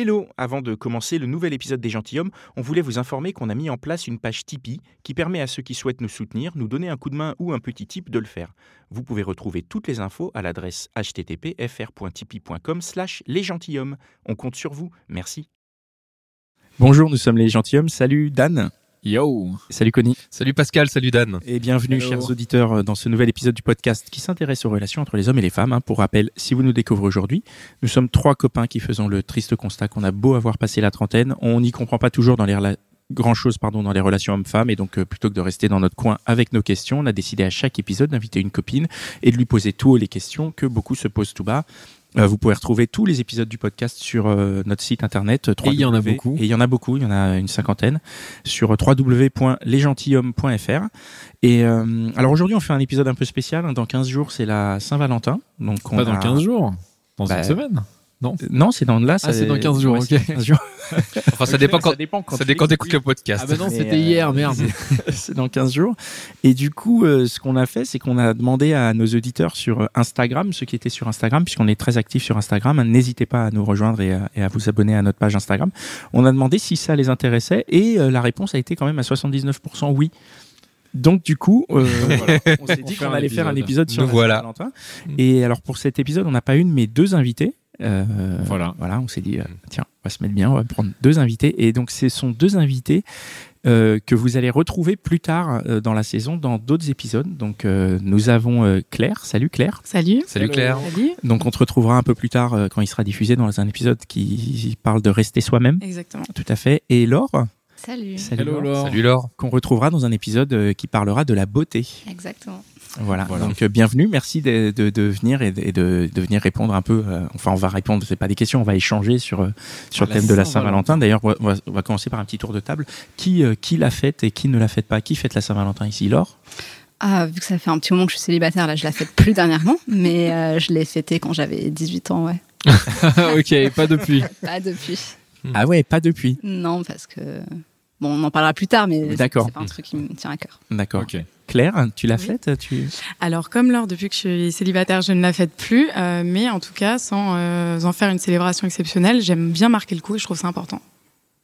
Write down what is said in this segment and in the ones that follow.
Hello Avant de commencer le nouvel épisode des Gentilhommes, on voulait vous informer qu'on a mis en place une page Tipeee qui permet à ceux qui souhaitent nous soutenir, nous donner un coup de main ou un petit tip de le faire. Vous pouvez retrouver toutes les infos à l'adresse http://fr.tipeee.com slash les gentilshommes. On compte sur vous, merci. Bonjour, nous sommes les Gentilhommes. Salut Dan. Yo Salut Connie. Salut Pascal, salut Dan. Et bienvenue, Hello. chers auditeurs, dans ce nouvel épisode du podcast qui s'intéresse aux relations entre les hommes et les femmes. hein. Pour rappel, si vous nous découvrez aujourd'hui, nous sommes trois copains qui faisons le triste constat qu'on a beau avoir passé la trentaine, on n'y comprend pas toujours dans les rela- grand chose pardon dans les relations hommes-femmes et donc euh, plutôt que de rester dans notre coin avec nos questions, on a décidé à chaque épisode d'inviter une copine et de lui poser tout haut les questions que beaucoup se posent tout bas. Euh, vous pouvez retrouver tous les épisodes du podcast sur euh, notre site internet. Et il y en a 3W beaucoup. Et il y en a beaucoup, il y en a une cinquantaine sur www.lesgentilhommes.fr. Et euh, alors aujourd'hui, on fait un épisode un peu spécial. hein. Dans 15 jours, c'est la Saint-Valentin. Donc on Pas dans a- 15 jours Dans Bah, une semaine Euh, Non, c'est dans là. Ah, c'est dans 15 jours, ouais, ok. c'est dans 15 jours. Enfin, ça dépend quand, ça dépend quand ça dépend quand t'écoutes le podcast. Ah bah non, c'était euh, hier, merde. c'est dans 15 jours. Et du coup, euh, ce qu'on a fait, c'est qu'on a demandé à nos auditeurs sur euh, Instagram, ceux qui étaient sur Instagram, puisqu'on est très actifs sur Instagram, hein, n'hésitez pas à nous rejoindre et à, et à vous abonner à notre page Instagram. On a demandé si ça les intéressait et euh, la réponse a été quand même à 79% oui. Donc du coup, euh, voilà, on s'est dit qu'on allait faire un épisode. épisode sur Nous la voilà. Saint-Valentin. Et alors pour cet épisode, on n'a pas une mais deux invités. Euh, Voilà. Voilà, on s'est dit, euh, tiens, on va se mettre bien, on va prendre deux invités. Et donc, ce sont deux invités euh, que vous allez retrouver plus tard euh, dans la saison, dans d'autres épisodes. Donc, euh, nous avons euh, Claire. Salut Claire. Salut. Salut Claire. Salut. Donc, on te retrouvera un peu plus tard euh, quand il sera diffusé dans un épisode qui parle de rester soi-même. Exactement. Tout à fait. Et Laure. Salut. Salut Hello Laure. Laure. Salut Laure. Qu'on retrouvera dans un épisode euh, qui parlera de la beauté. Exactement. Voilà. Voilà. Donc euh, bienvenue, merci de, de, de venir et, de, et de, de venir répondre un peu. euh, enfin, on va répondre, c'est pas des questions, on va échanger sur euh, sur le thème de la Saint-Valentin. Saint-Valentin. D'ailleurs, on va, on va commencer par un petit tour de table. Qui euh, qui la fête et qui ne la fête pas? Qui fête la Saint-Valentin ici, Laure? Ah, vu que ça fait un petit moment que je suis célibataire, là, je la fête plus dernièrement, mais euh, je l'ai fêtée quand j'avais 18 ans, ouais. ok, pas depuis. Pas depuis. Ah ouais, pas depuis. Non, parce que. Bon, on en parlera plus tard, mais c'est- pas un truc qui me tient à cœur. D'accord. Ok. Claire, tu la Oui. fêtes Tu Alors, comme Laure, depuis que je suis célibataire, je ne la fête plus, euh, mais en tout cas, sans euh, en faire une célébration exceptionnelle, j'aime bien marquer le coup et je trouve ça important.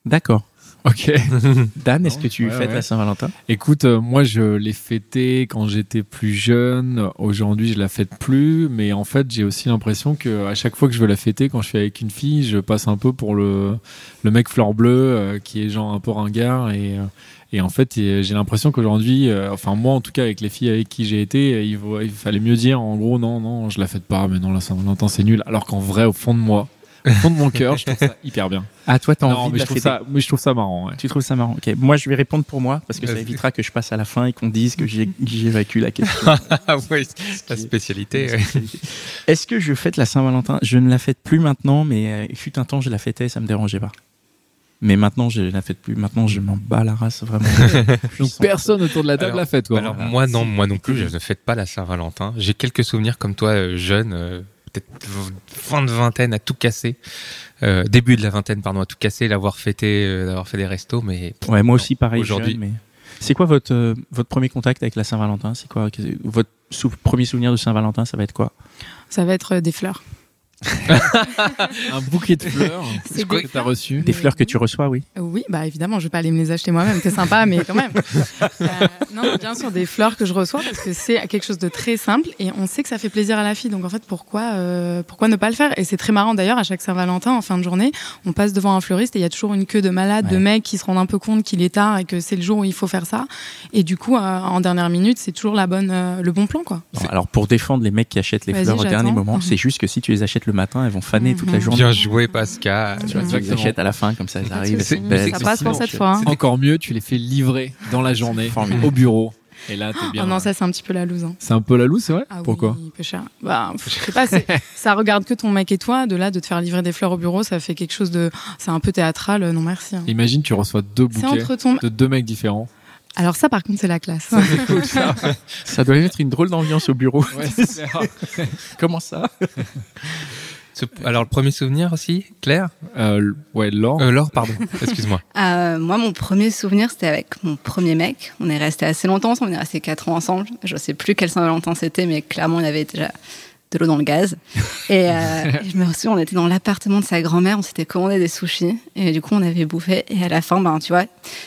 D'accord. Ok. Dan, est-ce que tu ouais, fêtes ouais. la Saint-Valentin Écoute, euh, moi je l'ai fêté quand j'étais plus jeune. Aujourd'hui, je la fête plus, mais en fait, j'ai aussi l'impression que à chaque fois que je veux la fêter, quand je suis avec une fille, je passe un peu pour le le mec fleur bleue euh, qui est genre un peu ringard et euh, et en fait, j'ai l'impression qu'aujourd'hui, euh, enfin moi en tout cas avec les filles avec qui j'ai été, euh, il, il fallait mieux dire en gros non non, je la fête pas, mais non la Saint-Valentin c'est nul. Alors qu'en vrai, au fond de moi, fond de mon cœur, je trouve ça hyper bien. Ah, toi, t'as envie de je la trouve fêter ça, mais je trouve ça marrant. Ouais. Tu trouves ça marrant Ok. Moi, je vais répondre pour moi parce que ça évitera que je passe à la fin et qu'on dise que j'ai j'évacue la question. Ah ouais, la spécialité. ouais. Est-ce que je fête la Saint-Valentin? Je ne la fête plus maintenant, mais euh, il fut un temps, je la fêtais, ça me dérangeait pas. Mais maintenant, je la fête plus. Maintenant, je m'en bats la race, vraiment. Donc personne autour de la table Alors- l'a fête, quoi. Alors moi non, moi non plus, je ne fête pas la Saint-Valentin. J'ai quelques souvenirs comme toi, euh, jeune, euh, peut-être fin de vingtaine à tout casser, Euh, début de la vingtaine pardon à tout casser, l'avoir fêté, euh, d'avoir fait des restos, mais Ouais, moi aussi, pareil. Aujourd'hui. mais... C'est quoi votre, euh, votre premier contact avec la Saint-Valentin? C'est quoi Votre sou- premier souvenir de Saint-Valentin, ça va être quoi? Ça va être euh, des fleurs. un bouquet de fleurs C'est que des t'as reçu. Des fleurs que tu reçois, oui. Oui, bah évidemment, je vais pas aller me les acheter moi-même, c'est sympa, mais quand même. Euh, non, bien sûr, des fleurs que je reçois parce que c'est quelque chose de très simple et on sait que ça fait plaisir à la fille. Donc en fait, pourquoi, euh, pourquoi ne pas le faire? Et c'est très marrant d'ailleurs, à chaque Saint-Valentin, en fin de journée, on passe devant un fleuriste et il y a toujours une queue de malades, de mecs qui se rendent un peu compte qu'il est tard et que c'est le jour où il faut faire ça. Et du coup, euh, en dernière minute, c'est toujours la bonne, euh, le bon plan, quoi. Non, alors, pour défendre les mecs qui achètent les fleurs au dernier moment, Mhm. c'est juste que si tu les achètes le matin, elles vont faner toute la Mhm. journée. bien joué Pascal. Tu vois, tu achètes à la fin, comme ça, elles arrivent. elles souci. sont belles. Ça passe pour cette fois. hein. Encore mieux, tu les fais livrer dans la journée, au bureau. Et là, t'es Oh bien. non, ça, c'est un petit peu la loose. hein. C'est un peu la loose, c'est vrai Ah Pourquoi oui, peu cher. Bah, je sais pas, c'est- ça regarde que ton mec et toi. De là, de te faire livrer des fleurs au bureau, ça fait quelque chose de. C'est un peu théâtral. euh, Non, merci. hein. Imagine, tu reçois deux C'est bouquets ton. de deux mecs différents. Alors, ça, par contre, c'est la classe. Cool, ça. Ça doit être une drôle d'ambiance au bureau. Ouais. Comment ça? Alors, le premier souvenir aussi, Claire? Euh, ouais, Laure. euh, Laure, pardon, excuse-moi. Euh, moi, mon premier souvenir, c'était avec mon premier mec. On est resté assez longtemps ensemble, on est resté 4 ans ensemble. Je sais plus quel Saint-Valentin c'était, mais clairement, il y avait déjà de l'eau dans le gaz. Et, euh, et je me souviens, on était dans l'appartement de sa grand-mère, on s'était commandé des sushis, et du coup, on avait bouffé. Et à la fin, ben, tu vois,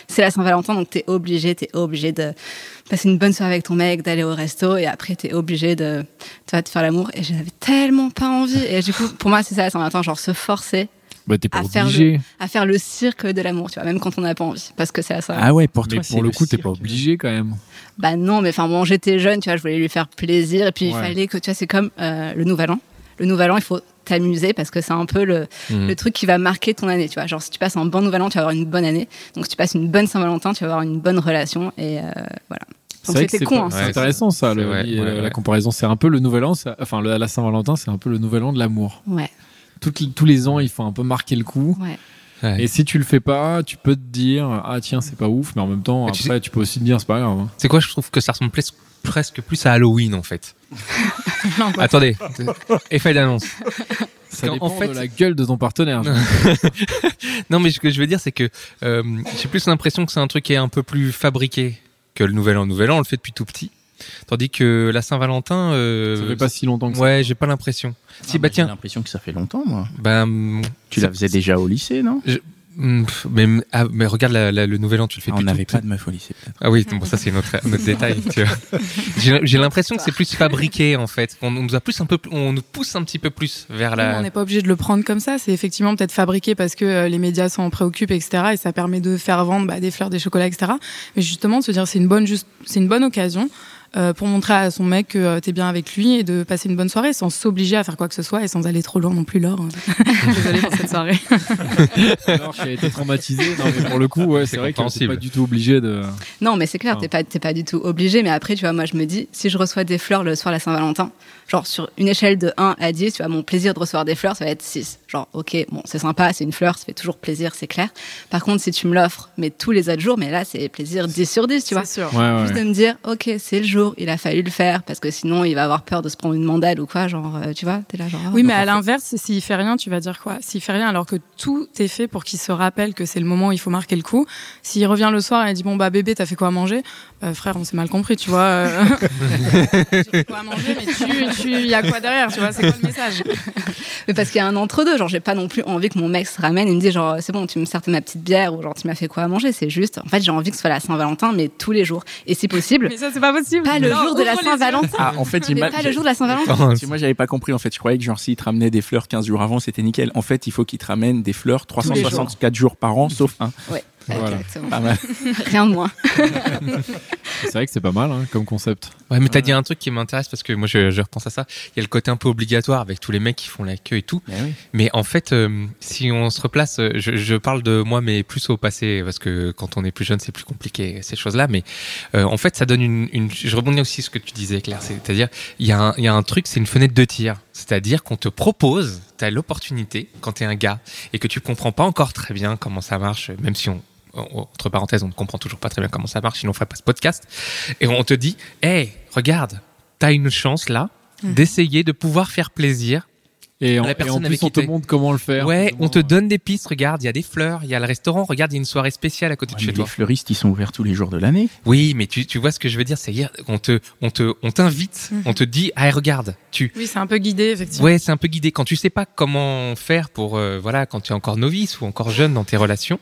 c'est la Saint-Valentin, donc t'es obligé, t'es obligé de passer une bonne soirée avec ton mec, d'aller au resto, et après, t'es obligé de, tu vois, de faire l'amour. Et j'avais tellement pas envie. Et du coup, pour moi, c'est ça la Saint-Valentin, genre se forcer Bah, t'es pas à faire obligé. à faire le cirque de l'amour, tu vois, même quand on n'a pas envie, parce que c'est à ça. Ah ouais, pour Mais toi, pour le coup, t'es pas obligé quand même. Bah non, mais enfin, bon, j'étais jeune, tu vois, je voulais lui faire plaisir, et puis il fallait que, tu vois, c'est comme euh, le Nouvel An. Le Nouvel An, il faut t'amuser parce que c'est un peu le, Mhm. le truc qui va marquer ton année, tu vois. Genre, si tu passes un bon Nouvel An, tu vas avoir une bonne année. Donc, si tu passes une bonne Saint-Valentin, tu vas avoir une bonne relation, et euh, voilà. C'est con, hein. c'est intéressant ça, le- vrai, la, ouais, la ouais. comparaison. C'est un peu le nouvel an, ça- enfin le- la Saint-Valentin, c'est un peu le nouvel an de l'amour. Ouais, Toutes- tous les ans, il faut un peu marquer le coup. ouais. Ouais. Et si tu le fais pas, tu peux te dire ah tiens c'est pas ouf, mais en même temps tu après tu, peux aussi te dire c'est pas grave. hein. C'est quoi Je trouve que ça ressemble pres- presque plus à Halloween en fait. Non, Attendez, effet d'annonce. Ça dépend en fait- de la gueule de ton partenaire. Non, mais ce que je veux dire, c'est que euh, j'ai plus l'impression que c'est un truc qui est un peu plus fabriqué que le Nouvel An. Nouvel An, on le fait depuis tout petit. Tandis que la Saint-Valentin, euh, ça fait pas si longtemps que ça. ouais, j'ai pas l'impression. Si, bah J'ai tiens, l'impression que ça fait longtemps, moi. ben, Tu la faisais déjà au lycée, non? Pff, mais, ah, mais regarde la- la- le Nouvel An, tu le fais Ah, On depuis n'avait pas de meuf au lycée, peut-être. Ah oui, bon, ça c'est notre, notre détail. tu vois. J'ai j'ai l'impression que c'est plus fabriqué en fait. On nous a plus un peu, on nous pousse un petit peu plus vers la. On n'est pas obligé de le prendre comme ça. C'est effectivement peut-être fabriqué parce que euh, les médias s'en préoccupent, etc. Et ça permet de faire vendre bah, des fleurs, des chocolats, etc. Mais justement, de se dire c'est une bonne, juste, c'est une bonne occasion euh, pour montrer à son mec que euh, t'es bien avec lui et de passer une bonne soirée sans s'obliger à faire quoi que ce soit et sans aller trop loin non plus, Laure. Désolée pour cette soirée. Alors a été traumatisé. Non, mais pour le coup, ouais, C'est vrai que t'es pas du tout obligé de. Non, mais c'est clair, t'es pas, pas du tout obligé. Mais après, tu vois, moi, je me dis, si je reçois des fleurs le soir de la Saint-Valentin, genre sur une échelle de 1 à 10, tu vois, mon plaisir de recevoir des fleurs, ça va être 6. Genre, ok, bon, c'est sympa, c'est une fleur, ça fait toujours plaisir, c'est clair. Par contre, si tu me l'offres, mais tous les autres jours, mais là, c'est plaisir 10 sur 10, tu vois. C'est sûr. Ouais, ouais. Juste de me dire, ok, c'est le jour, il a fallu le faire, parce que sinon, il va avoir peur de se prendre une mandale ou quoi, genre, euh, tu vois, t'es là, genre. ah, Oui, mais donc, à l'inverse, s'il fait rien, tu vas dire quoi? S'il fait rien alors que tout est fait pour qu'il se rappelle que c'est le moment où il faut marquer le coup. S'il revient le soir et dit bon bah bébé t'as fait quoi à manger? Euh, Frère, on s'est mal compris, tu vois. euh. J'ai fait quoi à manger, mais tu, tu, y a quoi derrière, tu vois C'est quoi le message? Mais parce qu'il y a un entre-deux, genre, j'ai pas non plus envie que mon mec se ramène et me dise, genre, c'est bon, tu me sers ma petite bière ou genre, tu m'as fait quoi à manger, c'est juste, en fait, j'ai envie que ce soit la Saint-Valentin, mais tous les jours. Et si possible, Mais ça c'est pas possible. Pas le jour de la. Saint-Valentin. Ah, en fait, mal. pas le jour de la Saint-Valentin. Si moi j'avais pas compris en fait, je croyais que genre s'il te ramenait des fleurs 15 jours avant, c'était nickel. En fait, il faut qu'il te ramène des fleurs les jours. 364 jours. par an, sauf un. Ouais, Voilà. exactement. Pas mal. Rien de moins. C'est vrai que c'est pas mal hein, comme concept. Ouais, mais t'as dit un truc qui m'intéresse parce que moi je, je repense à ça. Il y a le côté un peu obligatoire avec tous les mecs qui font la queue et tout. Mais oui. Mais en fait, euh, si on se replace, euh, je, je parle de moi, mais plus au passé, parce que quand on est plus jeune, c'est plus compliqué ces choses-là. Mais euh, en fait, ça donne une, une. Je rebondis aussi sur ce que tu disais, Claire. C'est-à-dire, il y, a un- il y a un truc, c'est une fenêtre de tir. C'est-à-dire qu'on te propose, t'as l'opportunité quand t'es un gars et que tu comprends pas encore très bien comment ça marche, même si on entre parenthèses, on ne comprend toujours pas très bien comment ça marche, sinon on ferait pas ce podcast. Et on te dit, hey, regarde, t'as une chance là d'essayer de pouvoir faire plaisir Et en, La et en personne plus, avec on qui te montre comment le faire. Ouais, on te donne des pistes. Regarde, il y a des fleurs, il y a le restaurant. Regarde, il y a une soirée spéciale à côté de chez toi. les fleuristes, ils sont ouverts tous les jours de l'année. Oui, mais tu, tu vois ce que je veux dire, c'est dire on te, on te, on t'invite, Mhm. on te dit, ah regarde, tu. Oui, c'est un peu guidé effectivement. Ouais, c'est un peu guidé. Quand tu sais pas comment faire pour, euh, voilà, quand tu es encore novice ou encore jeune dans tes relations,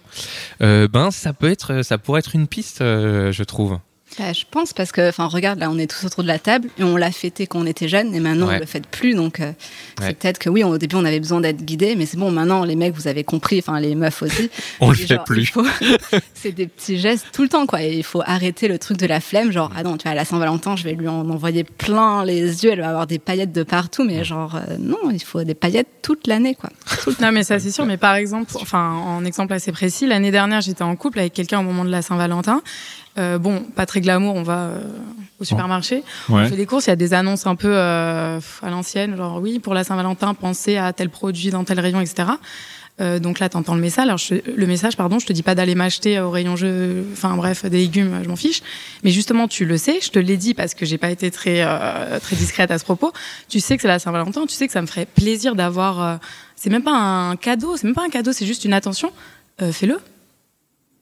euh, ben ça peut être, ça pourrait être une piste, euh, je trouve. Bah, je pense parce que, enfin, regarde, là, on est tous autour de la table et on l'a fêté quand on était jeune et maintenant Ouais. on le fait plus. Donc, euh, Ouais. c'est peut-être que oui, au début, on avait besoin d'être guidé, mais c'est bon, maintenant, les mecs, vous avez compris, enfin, les meufs aussi. On le fait genre, plus. il faut- c'est des petits gestes tout le temps, quoi. Et il faut arrêter le truc de la flemme. Genre, ah non, tu vois, à la Saint-Valentin, je vais lui en envoyer plein les yeux, elle va avoir des paillettes de partout, mais genre, euh, non, il faut des paillettes toute l'année, quoi. Non, mais ça, c'est sûr. Mais par exemple, enfin, en exemple assez précis, l'année dernière, j'étais en couple avec quelqu'un au moment de la Saint-Valentin. Euh, bon, pas très glamour, on va euh, au supermarché, Ouais. on fait des courses, il y a des annonces un peu euh, à l'ancienne, genre oui, pour la Saint-Valentin, pensez à tel produit dans tel rayon, etc. Euh, donc là, t'entends le message. Alors, je, le message, pardon, je te dis pas d'aller m'acheter au rayon jeu, enfin bref, des légumes, je m'en fiche. Mais justement, tu le sais, je te l'ai dit parce que j'ai pas été très euh, très discrète à ce propos. Tu sais que c'est la Saint-Valentin, tu sais que ça me ferait plaisir d'avoir. euh, c'est même pas un cadeau, c'est même pas un cadeau, c'est juste une attention. Euh, Fais-le.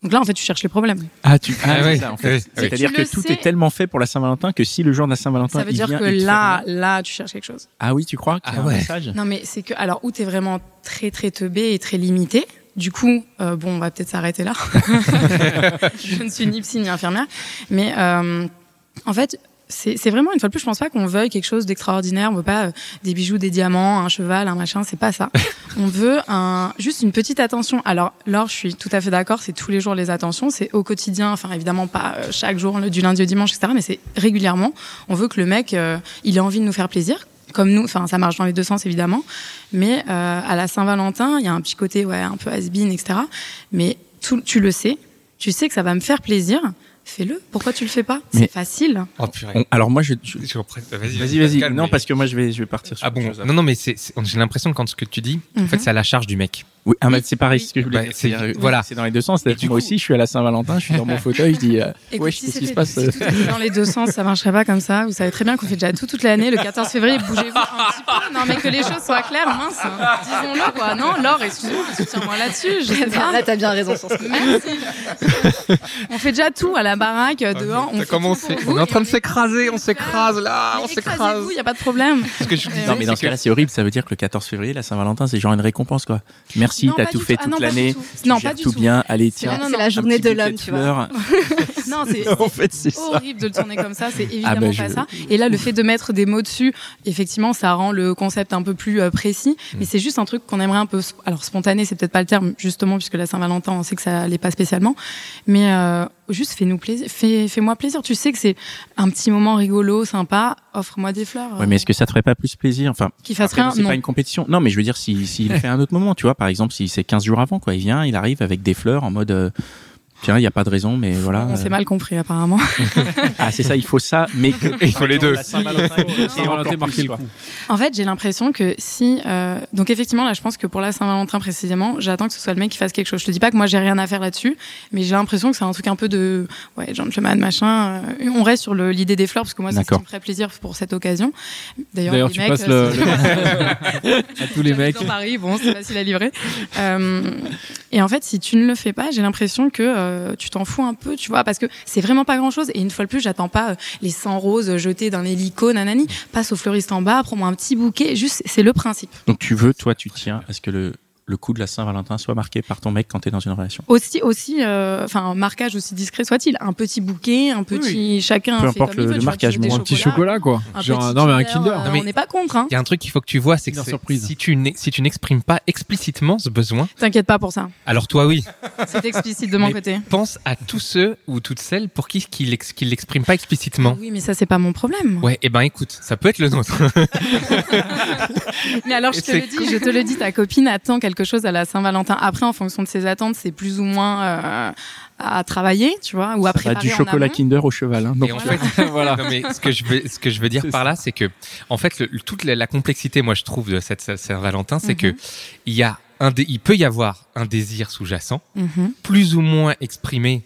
Donc là, en fait, tu cherches les problèmes. Ah, tu Ah oui, ça, en fait. oui, oui. C'est-à-dire Tu que tout sais. est tellement fait pour la Saint-Valentin que si le jour de la Saint-Valentin, Ça veut il dire vient que là, là, tu cherches quelque chose. Ah oui, tu crois qu'il y a Ah un ouais. message? Non, mais c'est que, alors, où t'es vraiment très, très teubé et très limité. Du coup, euh, bon, on va peut-être s'arrêter là. je ne suis ni psy ni infirmière. Mais, euh, en fait, c'est vraiment, une fois de plus, je pense pas qu'on veuille quelque chose d'extraordinaire. On veut pas euh, des bijoux, des diamants, un cheval, un machin. C'est pas ça. on veut un, juste une petite attention. Alors, Laure, je suis tout à fait d'accord. C'est tous les jours les attentions. C'est au quotidien. Enfin, évidemment, pas euh, chaque jour, du lundi au dimanche, etc. Mais c'est régulièrement. On veut que le mec, euh, il ait envie de nous faire plaisir comme nous, enfin ça marche dans les deux sens évidemment, mais euh, à la Saint-Valentin, il y a un petit côté ouais un peu has-been, etc. Mais tout, tu le sais, tu sais que ça va me faire plaisir, fais-le. Pourquoi tu le fais pas? C'est facile. Oh, purée. On- Alors moi, je, je- Vas-y, vas-y, Non, mais- parce que moi, je vais, je vais partir sur Ah bon. Non, non, mais j'ai l'impression que quand ce que tu dis, en Mhm. fait, c'est à la charge du mec. Oui, ah, Oui. c'est pareil, Oui. ce que je voulais Bah, dire. c'est- C'est-à-dire, voilà. C'est dans les deux sens. Moi coup- aussi, je suis à la Saint-Valentin, je suis dans mon fauteuil, je dis, euh, Écoute, ouais, si qu'est-ce qui se passe si dans les deux sens, ça marcherait pas comme ça. Vous savez très bien qu'on fait déjà tout toute l'année. Le 14 février, bougez-vous un petit peu. Non, mais que les choses soient claires, mince. hein. Disons-le, quoi. Non, Laure, excuse-moi, soutiens-moi là-dessus. Là, t'as bien raison sur ce. Merci. on fait déjà tout à la baraque, dehors. On T'as fait commencé. On est en train de s'écraser, on s'écrase là, on s'écrase. il n'y a pas de problème. Ce que je disais, Non, mais dans c'est ce cas-là, c'est horrible. Ça veut dire que le 14 février, la Saint-Valentin, c'est genre une récompense, quoi. Merci, t'as pas tout fait. Ah toute pas l'année. Non, pas du tout bien. Allez, tiens. la, c'est la journée de l'homme, tu vois. Non, c'est en fait, c'est c'est ça. horrible de le tourner comme ça, c'est évidemment Ah bah, pas je- ça. Et là, le fait de mettre des mots dessus, effectivement, ça rend le concept un peu plus euh, précis. Mm. Mais c'est juste un truc qu'on aimerait un peu. Alors, spontané, c'est peut-être pas le terme, justement, puisque la Saint-Valentin, on sait que ça l'est pas spécialement. Mais euh, juste, fais-nous plaisir. Fais, fais-moi plaisir. Tu sais que c'est un petit moment rigolo, sympa. Offre-moi des fleurs. Ouais, mais est-ce que ça te ferait pas plus plaisir Enfin, Qu'il fasse après, rien, c'est non. pas une compétition. Non, mais je veux dire, s'il si, fait un autre moment, tu vois, par exemple, si c'est 15 jours avant, quoi, il vient, il arrive avec des fleurs en mode. euh, Tiens, il n'y a pas de raison, mais voilà. On euh, s'est mal compris, apparemment. Ah, c'est ça, il faut ça, mais que- Il faut les deux. Et on marqué le coup. En fait, j'ai l'impression que si. euh, donc, effectivement, là, je pense que pour la Saint-Valentin précisément, j'attends que ce soit le mec qui fasse quelque chose. Je te dis pas que moi, j'ai rien à faire là-dessus, mais j'ai l'impression que c'est un truc un peu de. Ouais, gentleman, machin. Euh, On reste sur l'idée des fleurs, parce que moi, c'est ce qui D'accord. me ferait plaisir pour cette occasion. D'ailleurs, tu mecs, passes euh, le, à tous les mecs. Dans Paris, bon, c'est facile à livrer. Euh, et en fait, si tu ne le fais pas, j'ai l'impression que euh, tu t'en fous un peu, tu vois, parce que c'est vraiment pas grand chose. Et une fois de plus, j'attends pas euh, les 100 roses jetées d'un hélico, nanani. Passe au fleuriste en bas, prends-moi un petit bouquet. Juste, c'est le principe. Donc tu veux, toi, tu tiens à ce que le, le coup de la Saint-Valentin soit marqué par ton mec quand t'es dans une relation. Aussi, aussi, euh, enfin, un marquage aussi discret soit-il. Un petit bouquet, un petit, chacun Peu fait importe comme il le- veut, le tu vois, marquage, tu moi, Un petit chocolat, quoi. un Genre, petit non, mais un Kinder, euh, Non, mais- On n'est pas contre, hein. Il y a un truc qu'il faut que tu vois, c'est que si tu si tu n'exprimes pas explicitement ce besoin, T'inquiète pas pour ça. alors toi oui, C'est explicite de mon Mais côté. pense à tous ceux ou toutes celles pour qui qui l'ex- qui l'expriment pas explicitement. Oui, mais ça, c'est pas mon problème. Ouais, et ben écoute, ça peut être le nôtre. Mais alors, je te le dis, je te le dis, ta copine attend quelque chose à la Saint-Valentin. Après, en fonction de ses attentes, c'est plus ou moins euh, à travailler, tu vois, ou à Ça va préparer du en chocolat. Kinder au cheval. Hein, donc, Et en fait, voilà. non, mais ce que je veux, ce que je veux dire par ça. là, c'est que, en fait, le- toute la, la complexité, moi, je trouve de cette Saint- Saint-Valentin, c'est Mhm. que il y a un, il peut y avoir un désir sous-jacent, Mhm. plus ou moins exprimé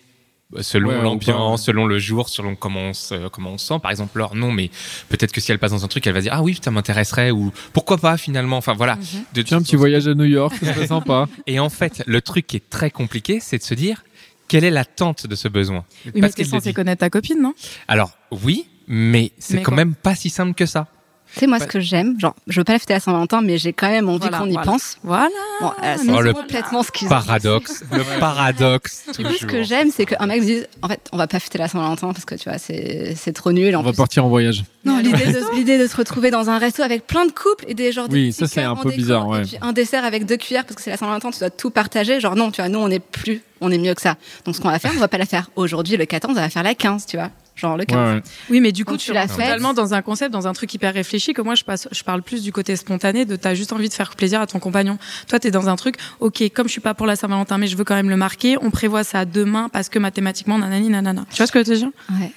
selon Ouais, ou l'ambiance, selon le jour, selon comment on se, comment on se sent. Par exemple, Laure, non, mais peut-être que si elle passe dans un truc, elle va dire ah oui, ça m'intéresserait ou pourquoi pas finalement. Enfin voilà. Mhm. De- Tiens, un petit voyage à New York, ce serait sympa. Et en fait, le truc qui est très compliqué, c'est de se dire quelle est l'attente de ce besoin? Oui, mais Parce t'es qu'elle le censé connaître ta copine, non? Alors oui, mais c'est Mais quand quoi? même pas si simple que ça. Tu sais, moi, ce que j'aime, genre, je veux pas la fêter à Saint-Valentin, mais j'ai quand même envie Voilà, qu'on y voilà. pense. Voilà. Bon, euh, c'est Oh, le complètement ce qu'ils Paradoxe, le paradoxe. Du coup, ce que j'aime, c'est qu'un mec me dise, en fait, on va pas fêter la Saint-Valentin parce que tu vois, c'est c'est trop nul. En On va partir en voyage. Non, l'idée de, se retrouver dans un resto avec plein de couples et des genres de Oui, ça, c'est un en peu décor, bizarre, ouais. Et puis un dessert avec deux cuillères parce que c'est la Saint-Valentin, tu dois tout partager. Genre non, tu vois, nous on est plus, on est mieux que ça. Donc ce qu'on va faire, on va pas la faire aujourd'hui le 14, on va faire la 15, tu vois. Genre le 15. Ouais, ouais. Oui, mais du coup, Donc, tu tu la rentres fêtes. totalement dans un concept, dans un truc hyper réfléchi que moi, je, passe, je parle plus du côté spontané, de t'as juste envie de faire plaisir à ton compagnon. Toi, t'es dans un truc, ok, comme je suis pas pour la Saint-Valentin, mais je veux quand même le marquer, on prévoit ça demain parce que mathématiquement, nanani, nanana. Tu vois ce que je veux te dire? Ouais.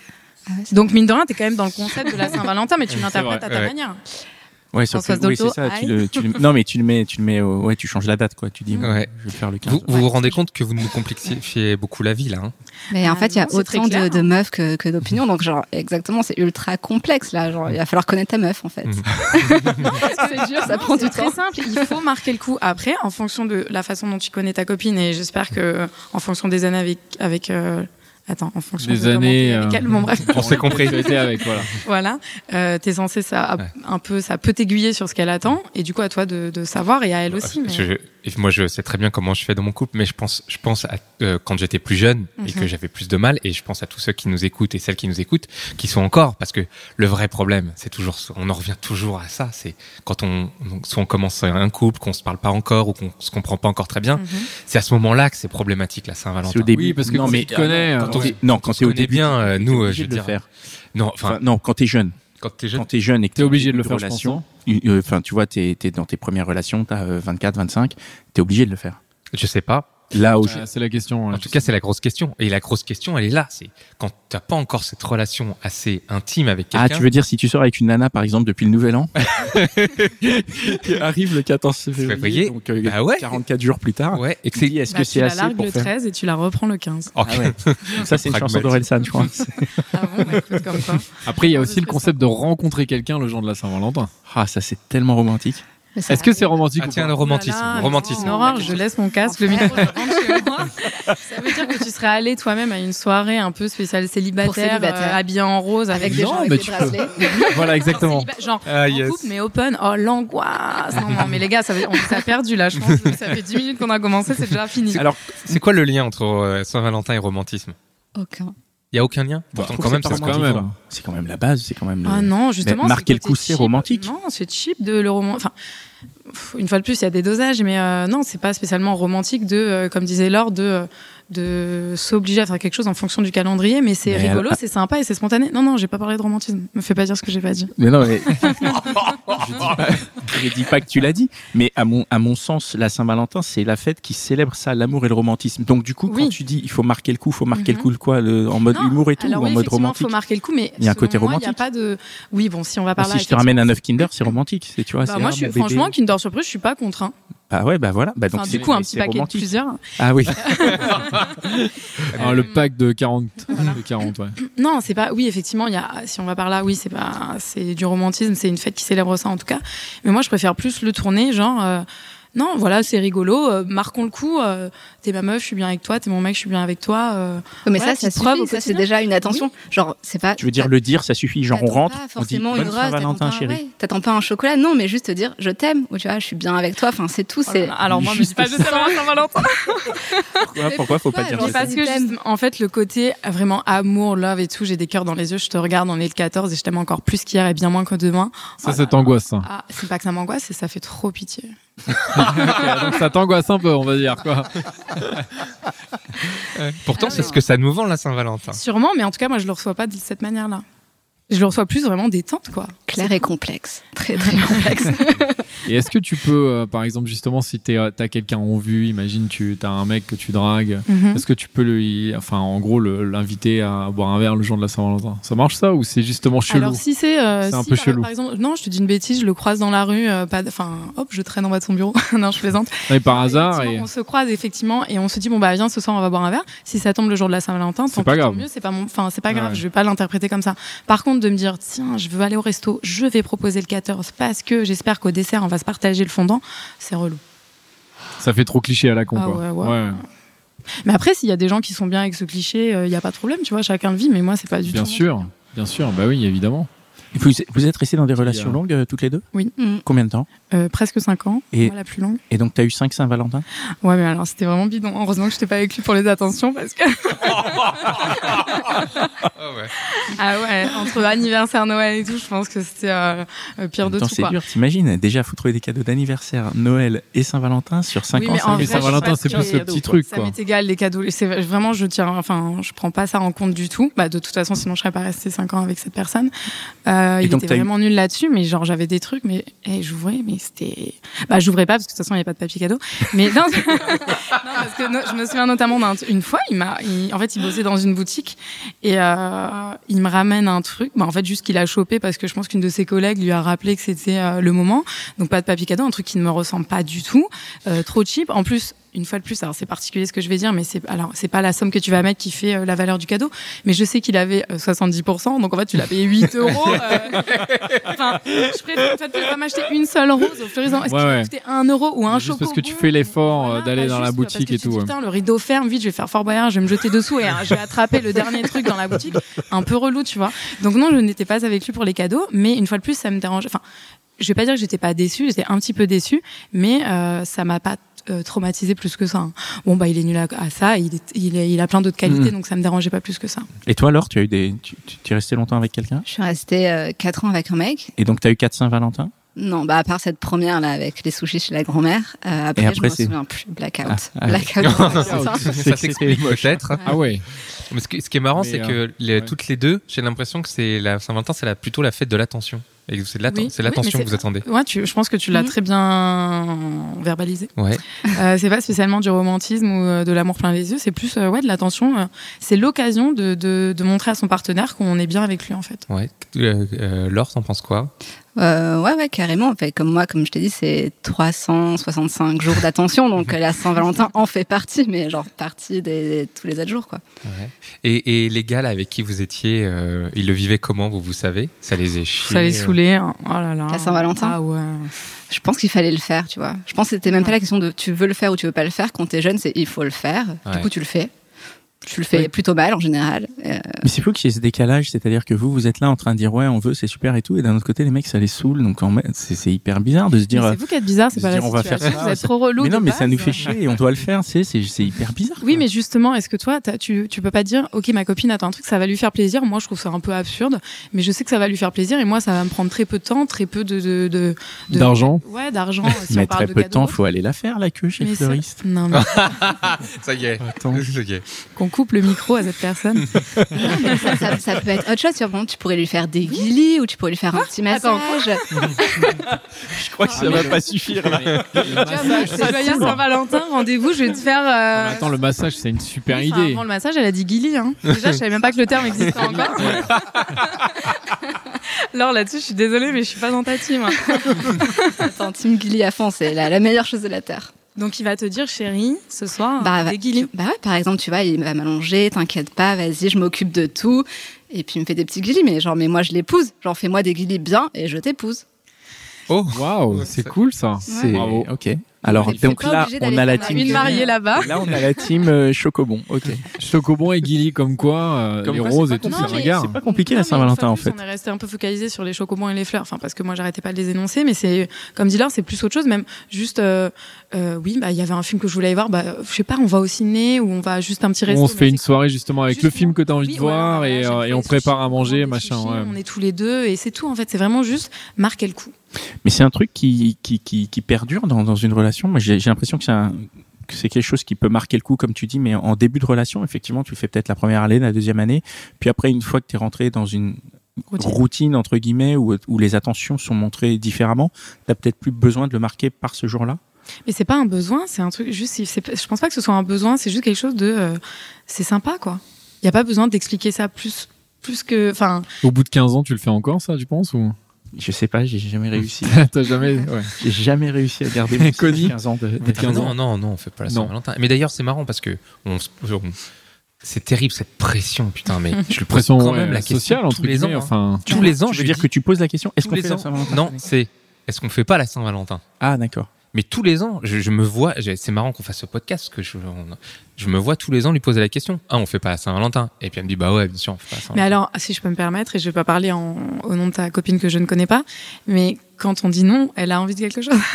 Ah ouais, Donc, mine de rien, t'es quand même dans le concept de la Saint-Valentin, mais tu l'interprètes à ta ouais. manière. Ouais, Françoise que- oui, c'est ça. Tu le, tu le- non, mais tu le mets, tu le mets, au- ouais, tu changes la date, quoi. Tu dis, Ouais. je vais faire le 15. Vous vous, vous rendez compte que vous nous complexifiez beaucoup la vie là. hein Mais en Ah fait, il y a non, autant de, clair. de meufs que, que d'opinions. Donc, genre, exactement, c'est ultra complexe, là. Genre, il va falloir connaître ta meuf, en fait. Mhm. c'est dur, ça prend du très temps. simple. Il faut marquer le coup. Après, en fonction de la façon dont tu connais ta copine, et j'espère que en fonction des années avec, avec euh, attends, en fonction Des de années, avec euh, elle, bon bref, On s'est compris. Avec, voilà. voilà, euh, t'es censé ça Ouais. un peu, ça peut t'aiguiller sur ce qu'elle attend, et du coup à toi de, de savoir et à elle aussi. Mais... Et moi, je sais très bien comment je fais dans mon couple, mais je pense, je pense à euh, quand j'étais plus jeune et que Mhm. j'avais plus de mal, et je pense à tous ceux qui nous écoutent et celles qui nous écoutent, qui sont encore, parce que le vrai problème, c'est toujours, on en revient toujours à ça, c'est quand on, on- soit on commence un couple, qu'on se parle pas encore ou qu'on se comprend pas encore très bien, Mhm. c'est à ce moment-là que c'est problématique la C'est Saint-Valentin. au début. Oui, parce que non, quand mais tu te connais, quand euh, on ouais. est- non, quand t'es au début, bien, euh, nous, euh, je veux dire, faire. Non, enfin, Enfin, non, quand t'es jeune. Quand t'es jeune, Quand t'es jeune et que T'es obligé de le faire, je relation, pense, une- euh, Enfin, tu vois, t'es es dans tes premières relations, t'as euh, 24, 25, t'es obligé de le faire. je sais pas. Là où Ah, c'est la question. ouais. En tout cas, c'est la grosse question. Et la grosse question, elle est là. C'est quand t'as pas encore cette relation assez intime avec quelqu'un. Ah, tu veux dire si tu sors avec une nana, par exemple, depuis le Nouvel An qui arrive le 14 février, donc euh, Bah ouais. 44 jours plus tard. Ouais, et que est-ce Bah, que tu c'est la assez largues pour le faire 13 et tu la reprends le 15. Ok. Ah ouais. Ça, c'est une chanson d'Orelsan, je crois. Ah bon, bah, écoute, comme. Après, il y a aussi Je le concept de rencontrer quelqu'un le jour de la Saint-Valentin. Ah, ça, c'est tellement romantique. Est-ce que c'est romantique Ah ou tiens, le romantisme. Oh là là, romantisme. C'est une horreur, je laisse mon casque, le micro, je rentre chez moi. Ça veut dire que tu serais allé toi-même à une soirée un peu spéciale célibataire, célibataire. euh, habillé en rose avec, Avec des gens avec mais des tu peux. bracelets. Voilà, exactement. Genre, Ah, en yes. couple, mais open. Oh, l'angoisse. Non, non, mais les gars, ça, on s'est perdu là, je pense. Ça fait 10 minutes qu'on a commencé, c'est déjà fini. Alors, c'est quoi le lien entre euh, Saint-Valentin et romantisme? Aucun. Il y a aucun lien Pourtant, quand même, c'est quand même. C'est quand même la base, c'est quand même. le- Ah non, justement. Marquer le coup, c'est romantique. Non, c'est cheap de le roman. Enfin, une fois de plus, il y a des dosages, mais euh, non, c'est pas spécialement romantique de, euh, comme disait Laure, de euh, de s'obliger à faire quelque chose en fonction du calendrier. Mais c'est rigolo, c'est sympa et c'est spontané. Non, non, j'ai pas parlé de romantisme. Me fais pas dire ce que j'ai pas dit. Mais non, mais je dis pas, je dis pas que tu l'as dit, mais à mon à mon sens, la Saint-Valentin, c'est la fête qui célèbre ça, l'amour et le romantisme. Donc du coup, quand Oui. tu dis il faut marquer le coup, faut marquer Mhm. le coup, le quoi, le- en mode Non, humour et tout, Alors ou en oui, mode romantique. faut marquer le coup, mais Il y a un côté moi, Il y a romantique. pas de. Oui, bon, si on va par là. si je te ramène un œuf Kinder, c'est romantique, c'est tu vois. Bah, moi, ah, je suis, franchement, Kinder Surprise, je suis pas contre. hein. Ah ouais, bah voilà. Bah donc Enfin, du coup, un petit c'est paquet de romantique. plusieurs. Ah oui. Ah, le pack de 40. De 40 ouais. Non, c'est pas. Oui, effectivement, il y a. Si on va par là, oui, c'est pas. C'est du romantisme. C'est une fête qui célèbre ça en tout cas. Mais moi, je préfère plus le tourner, genre. euh, non, voilà, c'est rigolo. euh, marquons le coup. euh, t'es ma meuf, je suis bien avec toi. T'es mon mec, je suis bien avec toi. euh, Mais Voilà, ça, ça suffit. Ça, c'est déjà une attention. Genre, c'est pas. Tu veux dire le dire, ça suffit. Genre on rentre, pas on dit forcément une rose, ouais, t'attends pas un chocolat, non, mais juste te dire je t'aime ou tu vois, je suis bien avec toi. Enfin, c'est tout. oh C'est Alors moi, dis juste pas je t'aime à Saint-Valentin. Pourquoi, pourquoi faut pas dire ça parce que juste, en fait, le côté vraiment amour, love et tout, j'ai des cœurs dans les yeux. Je te regarde, on est le 14 et je t'aime encore plus qu'hier et bien moins que demain. Ça, Oh ça là t'angoisse, ça. Ah, c'est pas que ça m'angoisse, c'est ça fait trop pitié. Donc ça t'angoisse un peu, on va dire, quoi. Pourtant, Ah c'est oui. ce que ça nous vend, la Saint-Valentin. Sûrement, mais en tout cas, moi, je le reçois pas de cette manière-là. Je le reçois plus vraiment détente, quoi. clair et complexe. Très, très complexe. Et est-ce que tu peux, euh, par exemple, justement, si t'es, euh, t'as quelqu'un en vue, imagine tu as un mec que tu dragues, Mhm. est-ce que tu peux lui, enfin, en gros, l'inviter à boire un verre le jour de la Saint-Valentin? Ça marche ça ou c'est justement chelou? Alors si c'est, euh, C'est un si, peu par, chelou. par exemple, non, je te dis une bêtise, je le croise dans la rue, euh, pas, enfin, hop, je traîne en bas de son bureau. non, je plaisante. Mais par hasard et On se croise effectivement et on se dit bon bah viens ce soir on va boire un verre. Si ça tombe le jour de la Saint-Valentin, C'est tant pas grave. mieux. C'est pas mon, enfin c'est pas grave. Ouais. Je vais pas l'interpréter comme ça. Par contre de me dire tiens je veux aller au resto, je vais proposer le 14 parce que j'espère qu'au dessert on va se partager le fondant, c'est relou. ça fait trop cliché à la con, Ah quoi. ouais, ouais. Mais après s'il y a des gens qui sont bien avec ce cliché, il y a pas de problème, tu vois, chacun le vit. Mais moi c'est pas du Bien tout. mon sûr, bien sûr, bah oui, évidemment. Vous, vous êtes restés dans des relations euh, longues euh, toutes les deux? Mm. Combien de temps? Euh, presque 5 ans, Et- moi la plus longue. Et donc, tu as eu 5 Saint-Valentin? Ouais, mais alors c'était vraiment bidon. Heureusement que je t'ai pas avec lui pour les attentions parce que. ah ouais, entre anniversaire, Noël et tout, je pense que c'était euh, pire En de temps, tout. c'est dur, t'imagines? Déjà, faut trouver des cadeaux d'anniversaire, Noël et Saint-Valentin sur 5 Oui, ans. mais Mais Saint-Valentin, c'est plus si- petit truc, Ça quoi. m'est égal les cadeaux. C'est vraiment, je tiens, enfin, je prends pas ça en compte du tout. Bah, de toute façon, sinon je serais pas restée 5 ans avec cette personne. Euh, il donc, était eu- vraiment nul là-dessus, mais genre j'avais des trucs, mais eh, j'ouvrais, mais c'était, bah, j'ouvrais pas parce que de toute façon il y a pas de papier cadeau. Mais non, parce que je me souviens notamment d'une fois, il m'a, en fait, il bossait dans une boutique et euh, il me ramène un truc. Bah, en fait, juste qu'il a chopé parce que je pense qu'une de ses collègues lui a rappelé que c'était euh, le moment. Donc pas de papier cadeau, un truc qui ne me ressemble pas du tout, euh, trop cheap. En plus, une fois de plus, alors c'est particulier ce que je vais dire, mais c'est alors c'est pas la somme que tu vas mettre qui fait euh, la valeur du cadeau, mais je sais qu'il avait euh, 70%, donc en fait tu l'as payé 8 euros. euh, Enfin, je préfère en fait ne pas m'acheter une seule rose au. Est-ce Ouais, qu'il ouais. coûter 1 euro ou un Juste parce que tu fais l'effort, euh, d'aller dans la boutique et tout. Putain, le rideau ferme, vite, je vais faire Fort Boyard, je vais me jeter dessous et euh, je vais attraper le dernier truc dans la boutique, un peu relou, tu vois. Donc non, je n'étais pas avec lui pour les cadeaux, mais une fois de plus, ça me dérange. Enfin, je vais pas dire que j'étais pas déçue, j'étais un petit peu déçue, mais euh, ça m'a pas euh, traumatisé plus que ça. hein. Bon bah il est nul à, à ça, il, est- il, est- il a plein d'autres qualités, Mhm. donc ça me dérangeait pas plus que ça. Et toi, alors, tu as eu des, tu, tu, tu es resté longtemps avec quelqu'un? Je suis restée 4 ans avec un mec. Et donc, tu as eu 4 Saint-Valentin? Non, bah à part cette première là avec les sushis chez la grand-mère. euh, après, après, je me souviens plus. Blackout. Ah, ah, Blackout. Valentin. ça s'explique peut-être. Ah ouais. Mais ce, qui, ce qui est marrant, c'est euh, que les- ouais. toutes les deux, j'ai l'impression que c'est la Saint-Valentin, c'est la, plutôt la fête de l'attention. Et c'est de l'atten- Oui, c'est oui, l'attention que vous attendez. Ouais, tu, je pense que tu l'as Mhm. très bien verbalisé. Ouais. Euh, c'est pas spécialement du romantisme ou euh, de l'amour plein les yeux, c'est plus euh, ouais de l'attention. euh, c'est l'occasion de, de, de montrer à son partenaire qu'on est bien avec lui en fait. ouais. Euh, euh, Laure, t'en penses quoi? Euh, ouais, ouais, carrément. En fait, comme moi, comme je t'ai dit, c'est 365 jours d'attention. Donc, la Saint-Valentin en fait partie, mais genre partie des, tous les autres jours, quoi. Ouais. Et, et les gars là, avec qui vous étiez, euh, ils le vivaient comment, vous, vous savez? Ça les a chiés Ça les euh, saoulait. hein. Oh là là. La Saint-Valentin? Ah ouais. Je pense qu'il fallait le faire, tu vois. Je pense que c'était même pas la question de tu veux le faire ou tu veux pas le faire. Quand t'es jeune, c'est il faut le faire. Ouais. Du coup, tu le fais. Tu le fais Oui. plutôt mal en général. Euh, Mais c'est fou qu'il y ait ce décalage, c'est-à-dire que vous, vous êtes là en train de dire ouais, on veut, c'est super et tout, et d'un autre côté, les mecs, ça les saoule, donc en fait, c'est hyper bizarre de se dire. C'est vous qui êtes bizarre, c'est pas la dire, on va faire ça, Vous êtes c'est- trop relou. mais non, mais ça nous fait chier et on doit le faire, c'est hyper bizarre. Oui, quoi. mais justement, est-ce que toi, tu, tu peux pas dire, ok, ma copine attend un truc, ça va lui faire plaisir. Moi, je trouve ça un peu absurde, mais je sais que ça va lui faire plaisir et moi, ça va me prendre très peu de temps, très peu de. de, de- de- D'argent Ouais, d'argent. si mais on parle très peu de temps, faut aller la faire la queue chez le fleuriste. Non, mais Ça y est. Attends. Coupe le micro à cette personne. ça, ça- ça peut être autre chose. Tu, vois, tu pourrais lui faire des guilis ou tu pourrais lui faire un petit Attends, massage. Je crois que ça va pas suffire là. C'est joyeux Saint-Valentin, rendez-vous, je vais te faire. euh, Attends, le massage, c'est une super oui, idée. Avant le massage, elle a dit Gilly. Hein. Déjà, je savais même pas que le terme existait encore. Alors là-dessus, je suis désolée, mais je suis pas dans ta team. hein. Attends, Team Guili à fond, c'est la, la meilleure chose de la Terre. Donc il va te dire, chérie, ce soir, Bah, des Gilly. Bah ouais, par exemple, tu vois, il va m'allonger, t'inquiète pas, vas-y, je m'occupe de tout. Et puis il me fait des petits guilis, mais genre, mais moi je l'épouse. Genre, fais-moi des guilis bien et je t'épouse. Oh Waouh, c'est cool ça. C'est ok. Alors donc là, on a la team. Une mariée là-bas. Là, on a la team euh, Chocobon. Ok. Chocobon et Gilly, comme quoi, euh, Comme les quoi, roses et tout, ça regarde. C'est pas compliqué la Non, une Saint-Valentin en fait. On est resté un peu focalisé sur les chocobons et les fleurs, enfin parce que moi j'arrêtais pas de les énoncer, mais c'est comme dit Laure, c'est plus autre chose. Même juste, euh, euh, oui, bah il y avait un film que je voulais aller voir, bah je sais pas, on va au ciné ou on va juste un petit resto. On se fait une soirée justement avec Juste le film que tu as envie Oui, de voir et, et on prépare à manger, machin. On est tous les deux et c'est tout en fait. C'est vraiment juste marquer le coup. Mais c'est un truc qui, qui, qui, qui perdure dans, dans une relation. Moi, j'ai j'ai l'impression que c'est un- que c'est quelque chose qui peut marquer le coup, comme tu dis, mais en début de relation, effectivement, tu le fais peut-être la première année, la deuxième année, puis après, une fois que tu es rentré dans une Routine. routine, entre guillemets, où, où les attentions sont montrées différemment, tu peut-être plus besoin de le marquer par ce jour-là. Mais c'est pas un besoin, c'est un truc juste. c'est- Je pense pas que ce soit un besoin, c'est juste quelque chose de. euh, c'est sympa quoi. Il y a pas besoin d'expliquer ça plus plus que. Enfin, Au bout de 15 ans, tu le fais encore ça, tu penses ou? Je sais pas, j'ai jamais réussi. T'as jamais ouais. J'ai jamais réussi à garder mon Connie 15 ans de, de- de 15 ans. Non, non, non, on fait pas la. Saint-Valentin. Mais d'ailleurs, c'est marrant parce que on se- on- c'est terrible cette pression, putain. Mais je le pression quand ouais, même la question sociale entre tous les guillemets. ans. hein. Enfin, Tous les ans, je veux dire dis que tu poses la question est-ce qu'on fait la. Saint-Valentin Non, c'est est-ce qu'on fait pas la Saint-Valentin? Ah, d'accord. Mais tous les ans, je, je me vois, c'est marrant qu'on fasse ce podcast, parce que je, on- je me vois tous les ans lui poser la question. Ah, on fait pas la Saint-Valentin. Et puis elle me dit, bah ouais, bien sûr, on fait pas la Mais alors, si je peux me permettre, et je vais pas parler en- au nom de ta copine que je ne connais pas, mais quand on dit non, elle a envie de quelque chose.